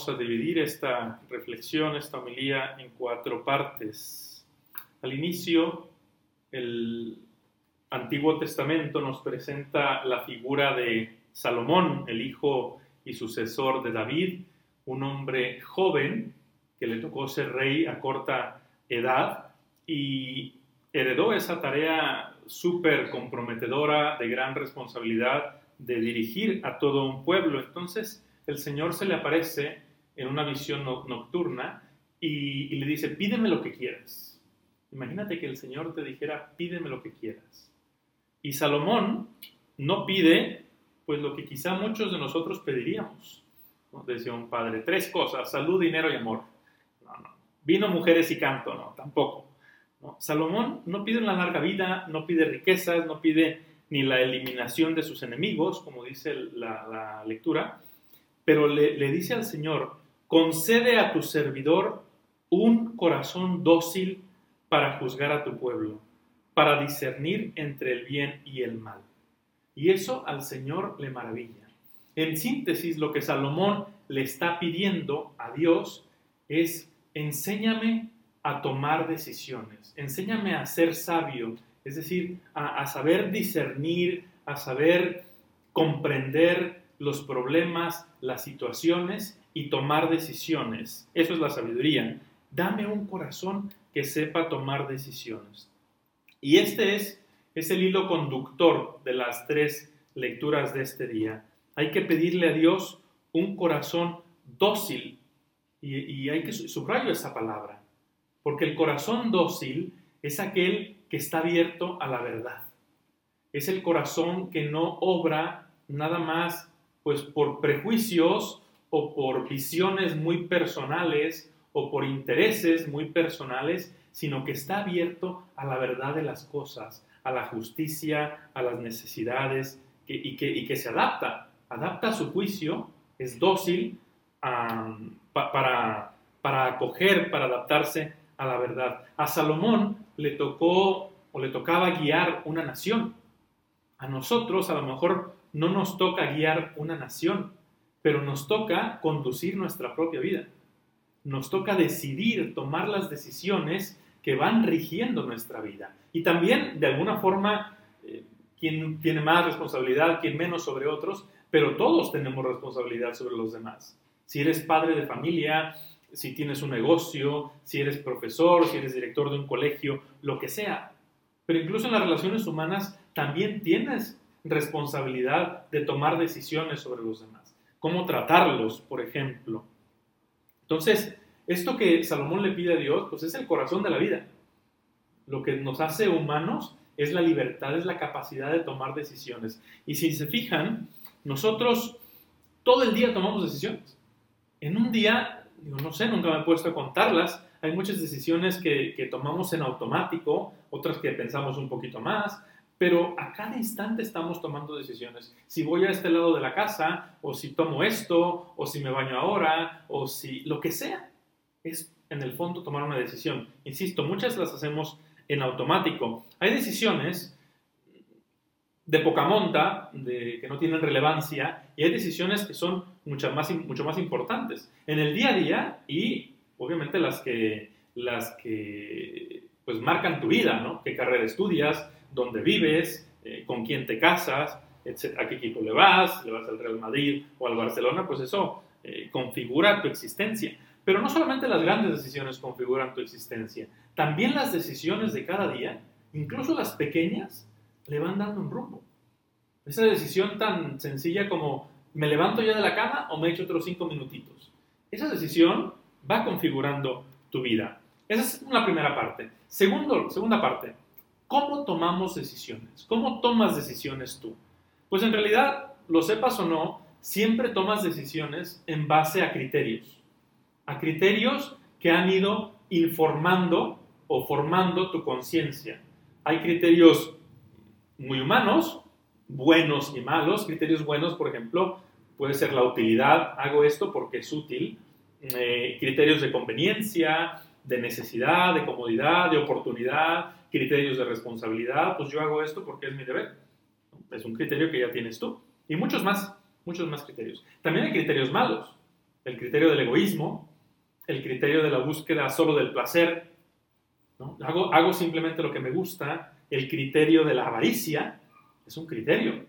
vamos a dividir esta reflexión, esta homilía, en cuatro partes. Al inicio, el Antiguo Testamento nos presenta la figura de Salomón, el hijo y sucesor de David, un hombre joven que le tocó ser rey a corta edad y heredó esa tarea súper comprometedora, de gran responsabilidad, de dirigir a todo un pueblo. Entonces el Señor se le aparece en una visión nocturna y, le dice, pídeme lo que quieras. Imagínate que el Señor te dijera, pídeme lo que quieras. Y Salomón no pide, pues lo que quizá muchos de nosotros pediríamos. Decía un padre, tres cosas, salud, dinero y amor. No, no. Vino, mujeres y canto, no, tampoco. Salomón no pide una larga vida, no pide riquezas, no pide ni la eliminación de sus enemigos, como dice la, lectura, pero le, dice al Señor, concede a tu servidor un corazón dócil para juzgar a tu pueblo, para discernir entre el bien y el mal. Y eso al Señor le maravilla. En síntesis, lo que Salomón le está pidiendo a Dios es, enséñame a tomar decisiones, enséñame a ser sabio, es decir, a, saber discernir, a saber comprender los problemas, las situaciones y tomar decisiones. Eso es la sabiduría. Dame un corazón que sepa tomar decisiones. Y este es, es el hilo conductor de las tres lecturas de este día. Hay que pedirle a Dios un corazón dócil. Y, y hay que subrayo esa palabra porque el corazón dócil es aquel que está abierto a la verdad. Es el corazón que no obra nada más pues por prejuicios o por visiones muy personales o por intereses muy personales, sino que está abierto a la verdad de las cosas, a la justicia, a las necesidades y, que, se adapta, adapta su juicio, es dócil para, para acoger, para adaptarse a la verdad. A Salomón le tocó o le tocaba guiar una nación. A nosotros a lo mejor no nos toca guiar una nación, pero nos toca conducir nuestra propia vida. Nos toca decidir, tomar las decisiones que van rigiendo nuestra vida. Y también, de alguna forma, eh, quien tiene más responsabilidad, quien menos sobre otros, pero todos tenemos responsabilidad sobre los demás. Si eres padre de familia, si tienes un negocio, si eres profesor, si eres director de un colegio, lo que sea. Pero incluso en las relaciones humanas también tienes responsabilidad de tomar decisiones sobre los demás. Cómo tratarlos, por ejemplo. Entonces, esto que Salomón le pide a Dios, pues es el corazón de la vida. Lo que nos hace humanos es la libertad, es la capacidad de tomar decisiones. Y si se fijan, nosotros todo el día tomamos decisiones. En un día no sé, nunca me he puesto a contarlas. Hay muchas decisiones que, que tomamos en automático, otras que pensamos un poquito más, pero a cada instante estamos tomando decisiones. Si voy a este lado de la casa, o si tomo esto, o si me baño ahora, o si lo que sea, es en el fondo tomar una decisión. Insisto, muchas las hacemos en automático. Hay decisiones de poca monta, de, que no tienen relevancia, y hay decisiones que son mucho más, mucho más importantes en el día a día y obviamente las que, las que pues marcan tu vida, ¿no? ¿Qué carrera estudias? ¿Dónde vives? Eh, ¿Con quién te casas? ¿A qué equipo le vas? ¿Le vas al Real Madrid o al Barcelona? Pues eso eh, configura tu existencia. Pero no solamente las grandes decisiones configuran tu existencia, también las decisiones de cada día, incluso las pequeñas, le van dando un rumbo. Esa decisión tan sencilla como me levanto ya de la cama o me echo otros cinco minutitos. Esa decisión va configurando tu vida. Esa es una primera parte. Segundo, segunda parte, ¿cómo tomamos decisiones? ¿Cómo tomas decisiones tú? Pues en realidad, lo sepas o no, siempre tomas decisiones en base a criterios. A criterios que han ido informando o formando tu conciencia. Hay criterios muy humanos, buenos y malos. Criterios buenos, por ejemplo, puede ser la utilidad, hago esto porque es útil. Eh, criterios de conveniencia, de necesidad, de comodidad, de oportunidad, criterios de responsabilidad, pues yo hago esto porque es mi deber. Es un criterio que ya tienes tú. Y muchos más, muchos más criterios. También hay criterios malos. el criterio del egoísmo, el criterio de la búsqueda solo del placer, ¿no? hago, hago simplemente lo que me gusta, el criterio de la avaricia, es un criterio.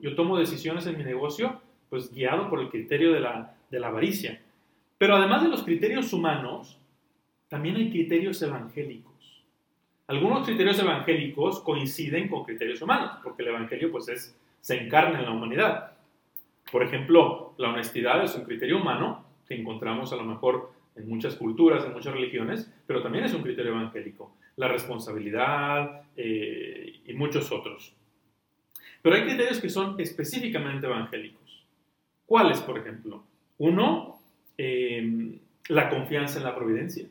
Yo tomo decisiones en mi negocio pues guiado por el criterio de la, de la avaricia. Pero además de los criterios humanos, también hay criterios evangélicos. Algunos criterios evangélicos coinciden con criterios humanos, porque el evangelio pues es, se encarna en la humanidad. Por ejemplo, la honestidad es un criterio humano que encontramos a lo mejor en muchas culturas, en muchas religiones, pero también es un criterio evangélico. La responsabilidad eh, y muchos otros. Pero hay criterios que son específicamente evangélicos. ¿Cuáles, por ejemplo? Uno, eh, la confianza en la providencia,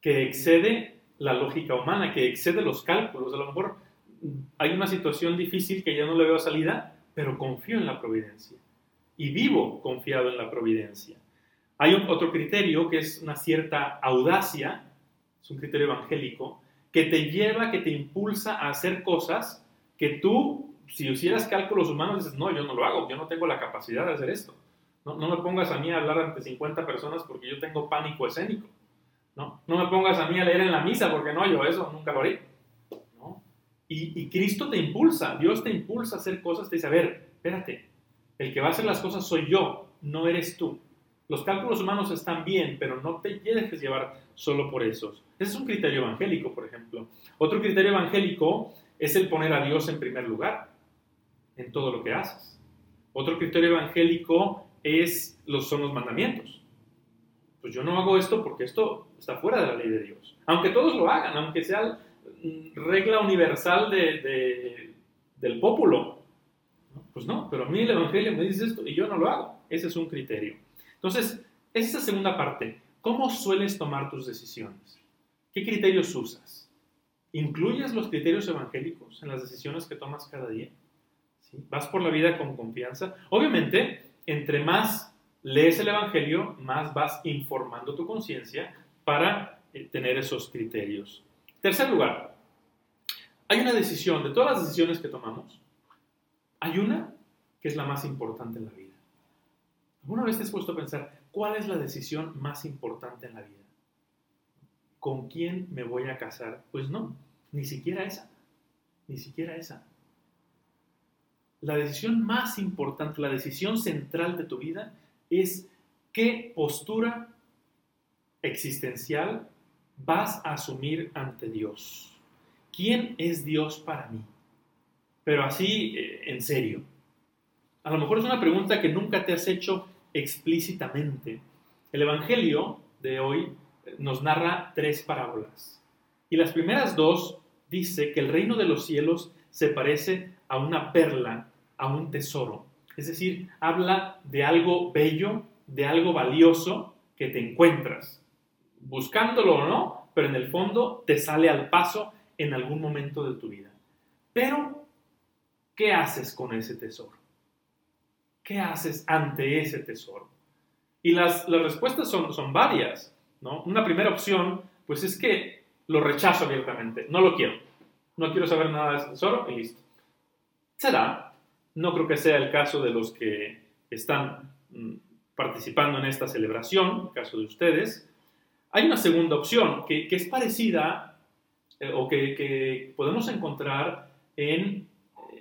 que excede la lógica humana, que excede los cálculos. A lo mejor hay una situación difícil que ya no le veo salida, pero confío en la providencia. Y vivo confiado en la providencia. Hay otro criterio que es una cierta audacia, es un criterio evangélico, que te lleva, que te impulsa a hacer cosas que tú si hicieras cálculos humanos, dices, no, yo no lo hago, yo no tengo la capacidad de hacer esto. No, no me pongas a mí a hablar ante 50 personas porque yo tengo pánico escénico. No, no me pongas a mí a leer en la misa porque no, yo eso nunca lo haré. ¿no? Y, y, Cristo te impulsa, Dios te impulsa a hacer cosas, te dice, a ver, espérate, el que va a hacer las cosas soy yo, no eres tú. Los cálculos humanos están bien, pero no te dejes llevar solo por esos. Ese es un criterio evangélico, por ejemplo. Otro criterio evangélico es el poner a Dios en primer lugar en todo lo que haces. Otro criterio evangélico es los, son los mandamientos. Pues yo no hago esto porque esto está fuera de la ley de Dios. Aunque todos lo hagan, aunque sea regla universal de, del pópulo. Pues no, pero a mí el Evangelio me dice esto y yo no lo hago. Ese es un criterio. Entonces, esa segunda parte. ¿Cómo sueles tomar tus decisiones? ¿Qué criterios usas? ¿Incluyes los criterios evangélicos en las decisiones que tomas cada día? Vas por la vida con confianza. Obviamente, entre más lees el Evangelio, más vas informando tu conciencia para eh, tener esos criterios. Tercer lugar, hay una decisión, de todas las decisiones que tomamos, hay una que es la más importante en la vida. ¿Alguna vez te has puesto a pensar cuál es la decisión más importante en la vida? ¿Con quién me voy a casar? Pues no, ni siquiera esa, ni siquiera esa la decisión más importante, la decisión central de tu vida es qué postura existencial vas a asumir ante Dios. ¿Quién es Dios para mí? Pero así, eh, en serio. A lo mejor es una pregunta que nunca te has hecho explícitamente. El Evangelio de hoy eh, nos narra tres parábolas. Y las primeras dos dice que el reino de los cielos se parece a una perla a un tesoro. Es decir, habla de algo bello, de algo valioso que te encuentras. Buscándolo o no, pero en el fondo te sale al paso en algún momento de tu vida. Pero, ¿qué haces con ese tesoro? ¿Qué haces ante ese tesoro? Y las, las respuestas son, son varias. ¿no? Una primera opción, pues es que lo rechazo abiertamente, no lo quiero. No quiero saber nada de ese tesoro y listo. Será, no creo que sea el caso de los que están mm, participando en esta celebración, el caso de ustedes. Hay una segunda opción que, es parecida eh, o que, podemos encontrar en,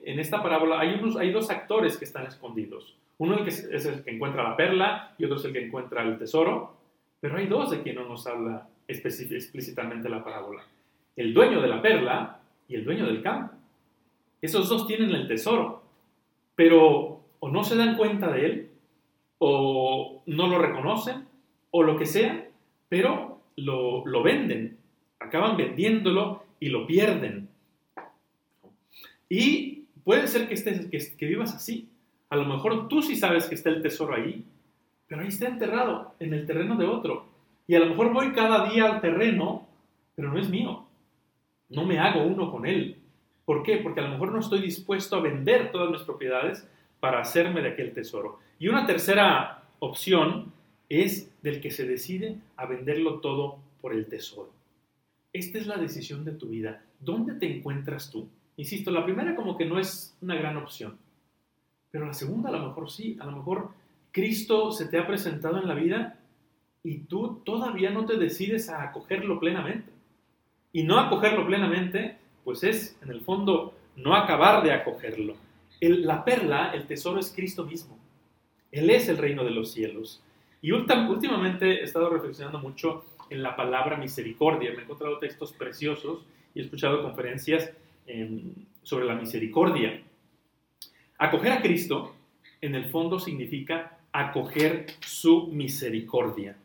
esta parábola. Hay, dos actores que están escondidos. Uno que es el que encuentra la perla y otro es el que encuentra el tesoro. Pero hay dos de quien no nos habla explícitamente la parábola. El dueño de la perla y el dueño del campo. Esos dos tienen el tesoro pero o no se dan cuenta de él, o no lo reconocen, o lo que sea, pero lo, venden, acaban vendiéndolo y lo pierden. Y puede ser que, estés, que, que vivas así. A lo mejor tú sí sabes que está el tesoro ahí, pero ahí está enterrado, en el terreno de otro. Y a lo mejor voy cada día al terreno, pero no es mío. No me hago uno con él. ¿Por qué? Porque a lo mejor no estoy dispuesto a vender todas mis propiedades para hacerme de aquel tesoro. Y una tercera opción es del que se decide a venderlo todo por el tesoro. Esta es la decisión de tu vida. ¿Dónde te encuentras tú? Insisto, la primera como que no es una gran opción, pero la segunda a lo mejor sí, a lo mejor Cristo se te ha presentado en la vida y tú todavía no te decides a acogerlo plenamente. Y no acogerlo plenamente, pues es, en el fondo, no acabar de acogerlo. la perla, el tesoro es Cristo mismo. Él es el reino de los cielos. Y últimamente he estado reflexionando mucho en la palabra misericordia. Me he encontrado textos preciosos y he escuchado conferencias em, sobre la misericordia. Acoger a Cristo, en el fondo, significa acoger su misericordia.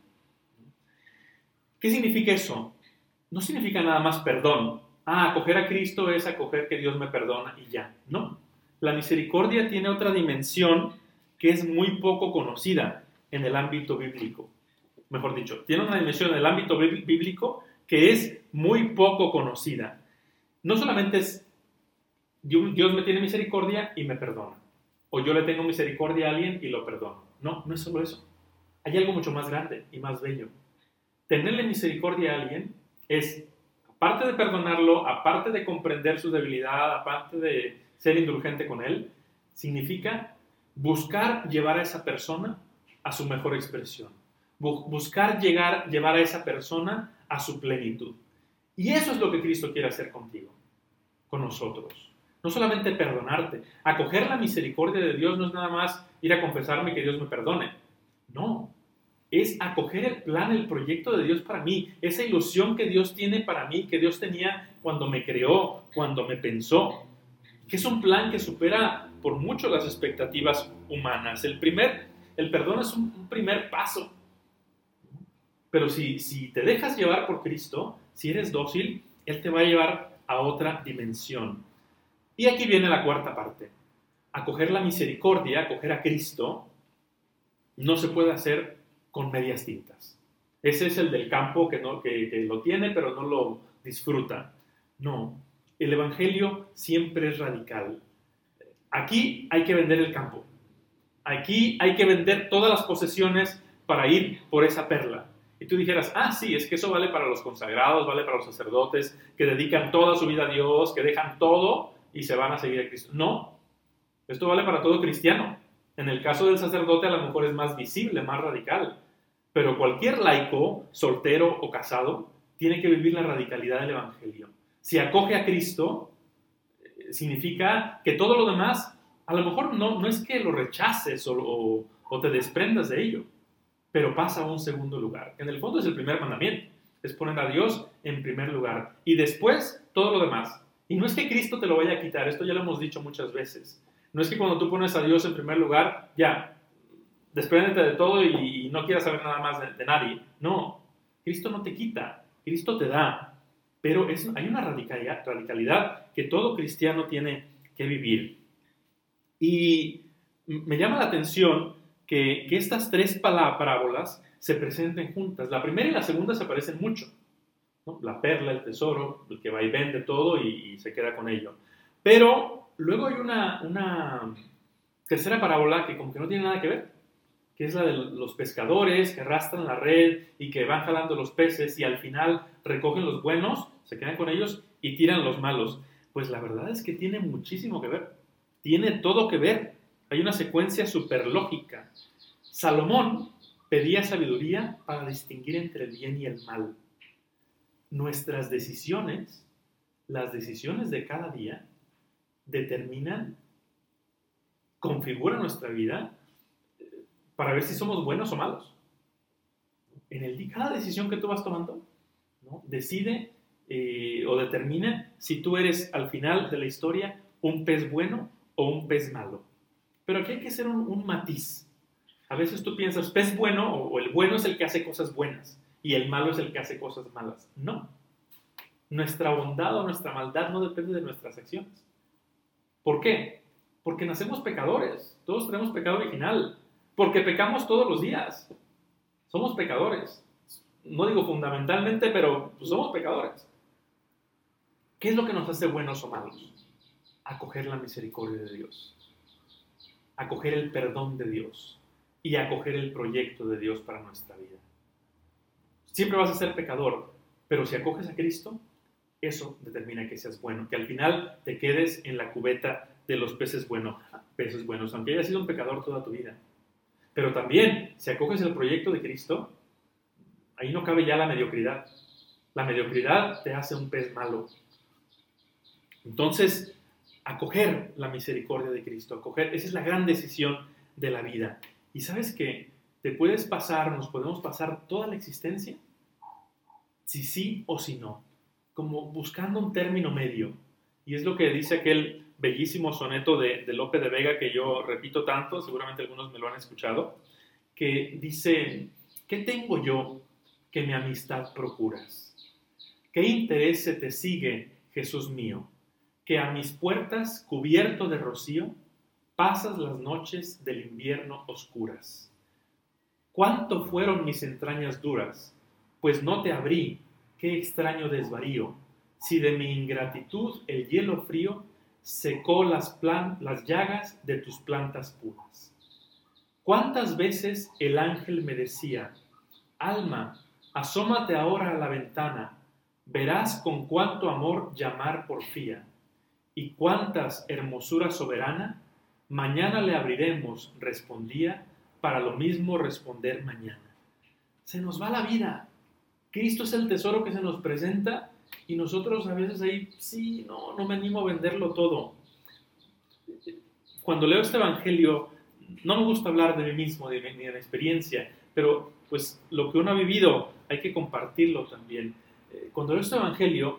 ¿Qué significa eso? No significa nada más perdón. Ah, acoger a Cristo es acoger que Dios me perdona y ya. No. La misericordia tiene otra dimensión que es muy poco conocida en el ámbito bíblico. Mejor dicho, tiene una dimensión en el ámbito bíblico que es muy poco conocida. No solamente es Dios me tiene misericordia y me perdona. O yo le tengo misericordia a alguien y lo perdono. No, no es solo eso. Hay algo mucho más grande y más bello. Tenerle misericordia a alguien es, aparte de perdonarlo, aparte de comprender su debilidad, aparte de ser indulgente con él, significa buscar llevar a esa persona a su mejor expresión. Buscar llegar, llevar a esa persona a su plenitud. Y eso es lo que Cristo quiere hacer contigo, con nosotros. No solamente perdonarte. Acoger la misericordia de Dios no es nada más ir a confesarme que Dios me perdone. No, es acoger el plan, el proyecto de Dios para mí, esa ilusión que Dios tiene para mí, que Dios tenía cuando me creó, cuando me pensó, que es un plan que supera por mucho las expectativas humanas. El primer, el perdón es un, primer paso. Pero si, te dejas llevar por Cristo, si eres dócil, Él te va a llevar a otra dimensión. Y aquí viene la cuarta parte. Acoger la misericordia, acoger a Cristo, no se puede hacer con medias tintas. Ese es el del campo que, no, que, lo tiene pero no lo disfruta. No, el Evangelio siempre es radical. Aquí hay que vender el campo. Aquí hay que vender todas las posesiones para ir por esa perla. Y tú dijeras, ah, sí, es que eso vale para los consagrados, vale para los sacerdotes, que dedican toda su vida a Dios, que dejan todo y se van a seguir a Cristo. No, esto vale para todo cristiano. En el caso del sacerdote a lo mejor es más visible, más radical. Pero cualquier laico, soltero o casado, tiene que vivir la radicalidad del Evangelio. Si acoge a Cristo, eh, significa que todo lo demás, a lo mejor no, no es que lo rechaces o, te desprendas de ello, pero pasa a un segundo lugar. En el fondo es el primer mandamiento, es poner a Dios en primer lugar. Y después todo lo demás. Y no es que Cristo te lo vaya a quitar, esto ya lo hemos dicho muchas veces. No es que cuando tú pones a Dios en primer lugar, ya, despréndete de todo y, no quieras saber nada más de, nadie. No, Cristo no te quita, Cristo te da. Pero es, hay una radicalidad que todo cristiano tiene que vivir. Y me llama la atención que, estas tres parábolas se presenten juntas. La primera y la segunda se parecen mucho. La perla, el tesoro, el que va y vende todo y, y se queda con ello. Pero luego hay una, una tercera parábola que como que no tiene nada que ver que es la de los pescadores que arrastran la red y que van jalando los peces y al final recogen los buenos, se quedan con ellos y tiran los malos. Pues la verdad es que tiene muchísimo que ver, tiene todo que ver. Hay una secuencia súper lógica. Salomón pedía sabiduría para distinguir entre el bien y el mal. Nuestras decisiones, las decisiones de cada día, determinan, configuran nuestra vida para ver si somos buenos o malos. En el cada decisión que tú vas tomando, decide eh, o determina si tú eres al final de la historia un pez bueno o un pez malo. Pero aquí hay que hacer un, matiz. A veces tú piensas, pez bueno o, el bueno es el que hace cosas buenas y el malo es el que hace cosas malas. No. Nuestra bondad o nuestra maldad no depende de nuestras acciones. ¿Por qué? Porque nacemos pecadores. Todos tenemos pecado original. Porque pecamos todos los días. Somos pecadores. No digo fundamentalmente, pero pues, somos pecadores. ¿Qué es lo que nos hace buenos o malos? Acoger la misericordia de Dios. Acoger el perdón de Dios. Y acoger el proyecto de Dios para nuestra vida. Siempre vas a ser pecador, pero si acoges a Cristo, eso determina que seas bueno, que al final te quedes en la cubeta de los peces, bueno, peces buenos, aunque hayas sido un pecador toda tu vida. Pero también, si acoges el proyecto de Cristo, ahí no cabe ya la mediocridad. La mediocridad te hace un pez malo. Entonces, acoger la misericordia de Cristo, acoger, esa es la gran decisión de la vida. Y sabes que te puedes pasar, nos podemos pasar toda la existencia, si sí o si no, como buscando un término medio. Y es lo que dice aquel bellísimo soneto de, de Lope de Vega que yo repito tanto, seguramente algunos me lo han escuchado, que dice, ¿qué tengo yo que mi amistad procuras? ¿Qué interés se te sigue, Jesús mío? Que a mis puertas, cubierto de rocío, pasas las noches del invierno oscuras. ¿Cuánto fueron mis entrañas duras? Pues no te abrí, qué extraño desvarío, si de mi ingratitud el hielo frío secó las, las llagas de tus plantas puras. ¿Cuántas veces el ángel me decía, Alma, asómate ahora a la ventana, verás con cuánto amor llamar porfía, y cuántas hermosura soberana, mañana le abriremos, respondía, para lo mismo responder mañana. Se nos va la vida. Cristo es el tesoro que se nos presenta y nosotros a veces ahí, sí, no, no me animo a venderlo todo. Cuando leo este Evangelio, no me gusta hablar de mí mismo, de mi, de mi experiencia, pero pues lo que uno ha vivido hay que compartirlo también. Eh, cuando leo este Evangelio,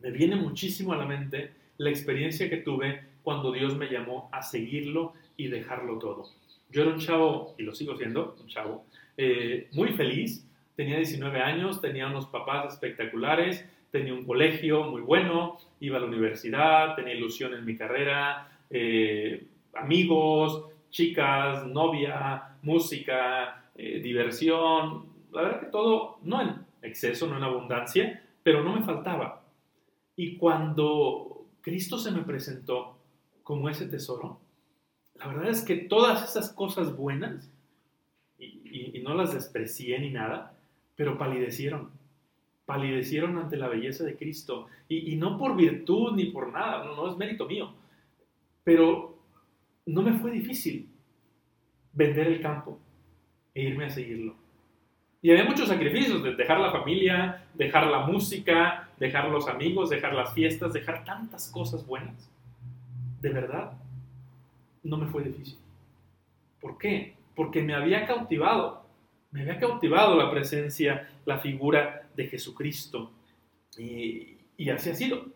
me viene muchísimo a la mente la experiencia que tuve cuando Dios me llamó a seguirlo y dejarlo todo. Yo era un chavo, y lo sigo siendo, un chavo, eh, muy feliz, tenía 19 años, tenía unos papás espectaculares, tenía un colegio muy bueno, iba a la universidad, tenía ilusión en mi carrera, eh, amigos, chicas, novia, música, eh, diversión, la verdad que todo, no en exceso, no en abundancia, pero no me faltaba. Y cuando Cristo se me presentó como ese tesoro, la verdad es que todas esas cosas buenas, y, no las desprecié ni nada, pero palidecieron palidecieron ante la belleza de Cristo. Y, no por virtud ni por nada, no, es mérito mío. Pero no me fue difícil vender el campo e irme a seguirlo. Y había muchos sacrificios, de dejar la familia, dejar la música, dejar los amigos, dejar las fiestas, dejar tantas cosas buenas. De verdad, no me fue difícil. ¿Por qué? Porque me había cautivado me había cautivado la presencia, la figura de Jesucristo. Y, así ha sido,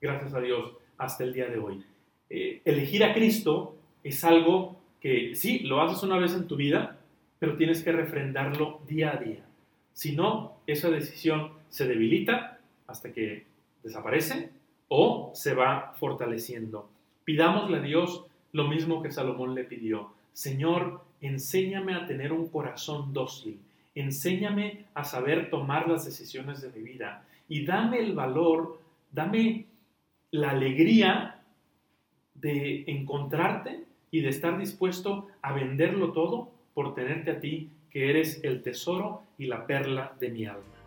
gracias a Dios, hasta el día de hoy. Eh, elegir a Cristo es algo que sí, lo haces una vez en tu vida, pero tienes que refrendarlo día a día. Si no, esa decisión se debilita hasta que desaparece o se va fortaleciendo. Pidámosle a Dios lo mismo que Salomón le pidió. Señor, enséñame a tener un corazón dócil, enséñame a saber tomar las decisiones de mi vida y dame el valor, dame la alegría de encontrarte y de estar dispuesto a venderlo todo por tenerte a ti, que eres el tesoro y la perla de mi alma.